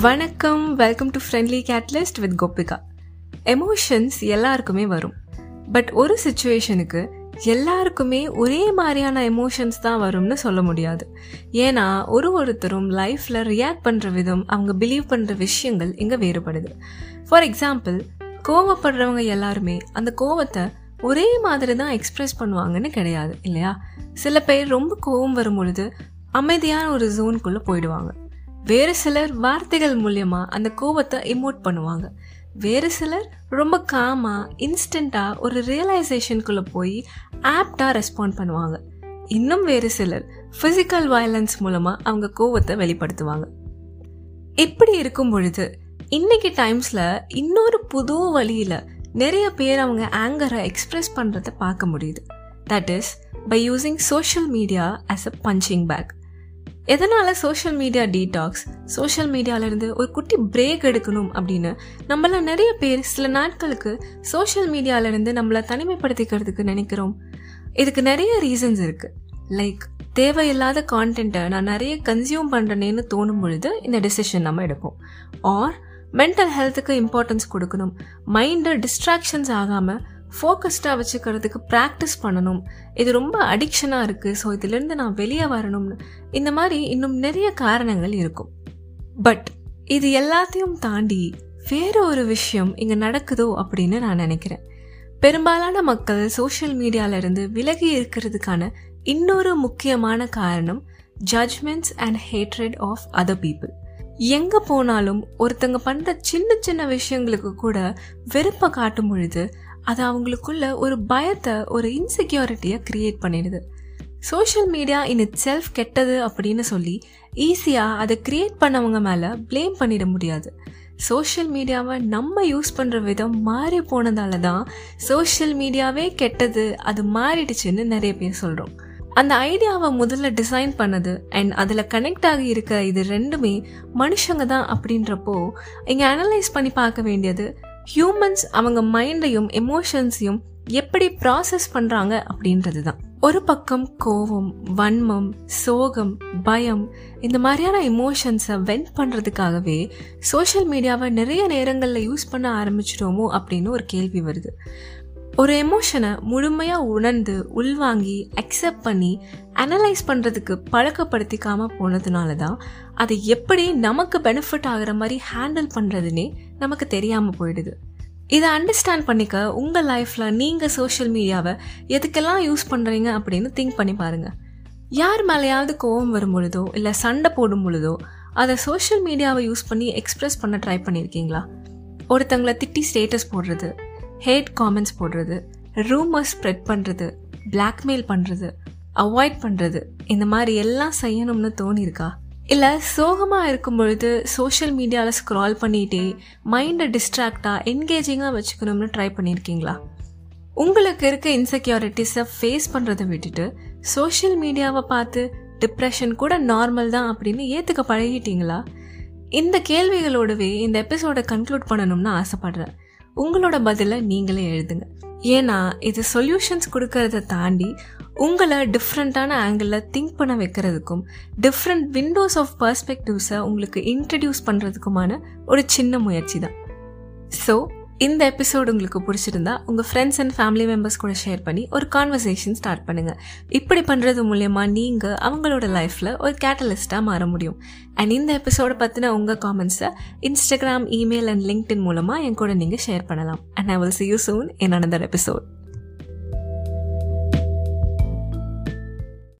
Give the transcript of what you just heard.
வணக்கம் welcome to friendly catalyst with Gopika emotions எல்லாருக்குமே வரும். பட் ஒரு சுச்சுவேஷனுக்கு எல்லாருக்குமே ஒரே மாதிரியான எமோஷன்ஸ் தான் வரும்னு சொல்ல முடியாது. ஏன்னா ஒரு ஒருத்தரும் லைஃப்பில் ரியாக்ட் பண்ணுற விதம் அவங்க பிலீவ் பண்ணுற விஷயங்கள் இங்கே வேறுபடுது. ஃபார் எக்ஸாம்பிள் கோவப்படுறவங்க எல்லாருமே அந்த கோவத்தை ஒரே மாதிரி தான் எக்ஸ்ப்ரெஸ் பண்ணுவாங்கன்னு கிடையாது இல்லையா? சில பேர் ரொம்ப கோவம் வரும் பொழுது அமைதியான ஒரு ஜோனுக்குள்ளே போயிடுவாங்க. வேறு சிலர் வார்த்தைகள் மூலயமா அந்த கோவத்தை இமோட் பண்ணுவாங்க. வேறு சிலர் ரொம்ப காமாக இன்ஸ்டண்ட்டாக ஒரு ரியலைசேஷனுக்குள்ளே போய் ஆப்டாக ரெஸ்பாண்ட் பண்ணுவாங்க. இன்னும் வேறு சிலர் ஃபிசிக்கல் வயலன்ஸ் மூலமாக அவங்க கோவத்தை வெளிப்படுத்துவாங்க. இப்படி இருக்கும் பொழுது இன்னைக்கு டைம்ஸில் இன்னொரு புது வழியில் நிறைய பேர் அவங்க ஆங்கரை எக்ஸ்ப்ரெஸ் பண்ணுறத பார்க்க முடியுது. That is by using social media as a punching bag எதனால் சோஷியல் மீடியா டீடாக்ஸ் சோஷியல் மீடியாவிலேருந்து ஒரு குட்டி பிரேக் எடுக்கணும் அப்படின்னு நம்மள நிறைய பேர் சில நாட்களுக்கு சோஷியல் மீடியாவிலேருந்து நம்மளை தனிமைப்படுத்திக்கிறதுக்கு நினைக்கிறோம். இதுக்கு நிறைய ரீசன்ஸ் இருக்குது லைக் தேவையில்லாத கான்டென்ட்டை நான் நிறைய கன்சியூம் பண்ணுறேனேன்னு தோணும் பொழுது இந்த டெசிஷன் நம்ம எடுப்போம். ஆர் மென்டல் ஹெல்த்துக்கு இம்பார்ட்டன்ஸ் கொடுக்கணும். மைண்டு டிஸ்ட்ராக்ஷன்ஸ் ஆகாமல் ஃபோக்கஸ்டாக வச்சுக்கிறதுக்கு ப்ராக்டிஸ் பண்ணணும். இது ரொம்ப அடிக்ஷனாக இருக்குது ஸோ இதுலேருந்து நான் வெளியே வரணும்னு. இந்த மாதிரி இன்னும் நிறைய காரணங்கள் இருக்கும். பட் இது எல்லாத்தையும் தாண்டி வேற ஒரு விஷயம் இங்கே நடக்குதோ அப்படின்னு நான் நினைக்கிறேன். பெரும்பாலான மக்கள் சோஷியல் மீடியாவிலேருந்து விலகி இருக்கிறதுக்கான இன்னொரு முக்கியமான காரணம் judgments and hatred of other people எங்கே போனாலும் ஒருத்தங்க பண்ணுற சின்ன சின்ன விஷயங்களுக்கு கூட வெறுப்பை காட்டும் பொழுது அது அவங்களுக்குள்ள ஒரு பயத்தை ஒரு இன்செக்யூரிட்டியை க்ரியேட் பண்ணிடுது. Social media in itself கெட்டது அப்படின்னு சொல்லி ஈஸியாக அதை க்ரியேட் பண்ணவங்க மேலே ப்ளேம் பண்ணிட முடியாது. சோஷியல் மீடியாவை நம்ம யூஸ் பண்ணுற விதம் மாறி போனதால தான் சோஷியல் மீடியாவே கெட்டது அது மாறிடுச்சுன்னு நிறைய பேர் சொல்கிறோம் அந்த ஐடியாவை முதல்ல டிசைன் பண்ணது அண்ட் அதில் கனெக்ட் ஆகி இருக்க இது ரெண்டுமே மனுஷங்க தான் அப்படின்றப்போ இங்கே அனலைஸ் பண்ணி பார்க்க வேண்டியது ஹியூமன்ஸ் அவங்க மைண்டையும் எமோஷன்ஸையும் எப்படி ப்ராசஸ் பண்ணுறாங்க அப்படின்றது தான் ஒரு பக்கம் கோவம் வன்மம் சோகம் பயம் இந்த மாதிரியான எமோஷன்ஸை வென்ட் பண்ணுறதுக்காகவே சோஷியல் மீடியாவை நிறைய நேரங்களில் யூஸ் பண்ண ஆரம்பிச்சிட்டோமோ அப்படின்னு ஒரு கேள்வி வருது. ஒரு எமோஷனை முழுமையாக உணர்ந்து உள்வாங்கி அக்செப்ட் பண்ணி அனலைஸ் பண்ணுறதுக்கு பழக்கப்படுத்திக்காமல் போனதுனால தான் அதை எப்படி நமக்கு பெனிஃபிட் ஆகிற மாதிரி ஹேண்டில் பண்ணுறதுனே நமக்கு தெரியாமல் போயிடுது. இதை அண்டர்ஸ்டாண்ட் பண்ணிக்க உங்கள் லைஃப்பில் நீங்கள் சோஷியல் மீடியாவை எதுக்கெல்லாம் யூஸ் பண்ணுறீங்க அப்படின்னு திங்க் பண்ணி பாருங்கள் யார் மேலேயாவது கோவம் வரும் பொழுதோ இல்லை சண்டை போடும் பொழுதோ அதை சோஷியல் மீடியாவை யூஸ் பண்ணி எக்ஸ்ப்ரெஸ் பண்ண ட்ரை பண்ணியிருக்கீங்களா ஒருத்தங்களை திட்டி ஸ்டேட்டஸ் போடுறது ஹேட் காமெண்ட்ஸ் போடுறது ரூமர்ஸ் ஸ்ப்ரெட் பண்ணுறது பிளாக்மெயில் பண்ணுறது அவாய்ட் பண்ணுறது இந்த மாதிரி எல்லாம் செய்யணும்னு தோணியிருக்கா? இல்லை சோகமாக இருக்கும் பொழுது சோஷியல் மீடியாவில் ஸ்க்ரால் பண்ணிகிட்டே மைண்டை டிஸ்ட்ராக்டாக என்கேஜிங்காக வச்சுக்கணும்னு ட்ரை பண்ணியிருக்கீங்களா? உங்களுக்கு இருக்க இன்செக்யூரிட்டிஸை ஃபேஸ் பண்ணுறதை விட்டுட்டு சோஷியல் மீடியாவை பார்த்து டிப்ரெஷன் கூட நார்மல் தான் அப்படின்னு ஏற்றுக்க பழகிட்டீங்களா? இந்த கேள்விகளோடவே இந்த எபிசோடை கன்க்ளூட் பண்ணணும்னு ஆசைப்பட்றேன். உங்களோட பதிலை நீங்களே எழுதுங்க. ஏன்னா இது சொல்யூஷன்ஸ் கொடுக்கறத தாண்டி உங்களை டிஃப்ரெண்ட்டான ஆங்கிளில் திங்க் பண்ண வைக்கிறதுக்கும் டிஃப்ரெண்ட் விண்டோஸ் ஆஃப் பர்ஸ்பெக்டிவ்ஸை உங்களுக்கு இன்ட்ரடியூஸ் பண்ணுறதுக்குமான ஒரு சின்ன முயற்சி தான். ஸோ இந்த எபிசோடு உங்களுக்கு பிடிச்சிருந்தா உங்கள் ஃப்ரெண்ட்ஸ் அண்ட் ஃபேமிலி மெம்பர்ஸ் கூட ஷேர் பண்ணி ஒரு கான்வர்சேஷன் ஸ்டார்ட் பண்ணுங்கள் இப்படி பண்ணுறது மூலயமா நீங்கள் அவங்களோட லைஃப்பில் ஒரு கேட்டலிஸ்ட்டாக மாற முடியும். அண்ட் இந்த எபிசோடை பற்றின உங்கள் காமெண்ட்ஸை இன்ஸ்டாகிராம் இமெயில் அண்ட் லிங்க்டின் மூலமாக என் கூட நீங்கள் ஷேர் பண்ணலாம். And I will see you soon in another episode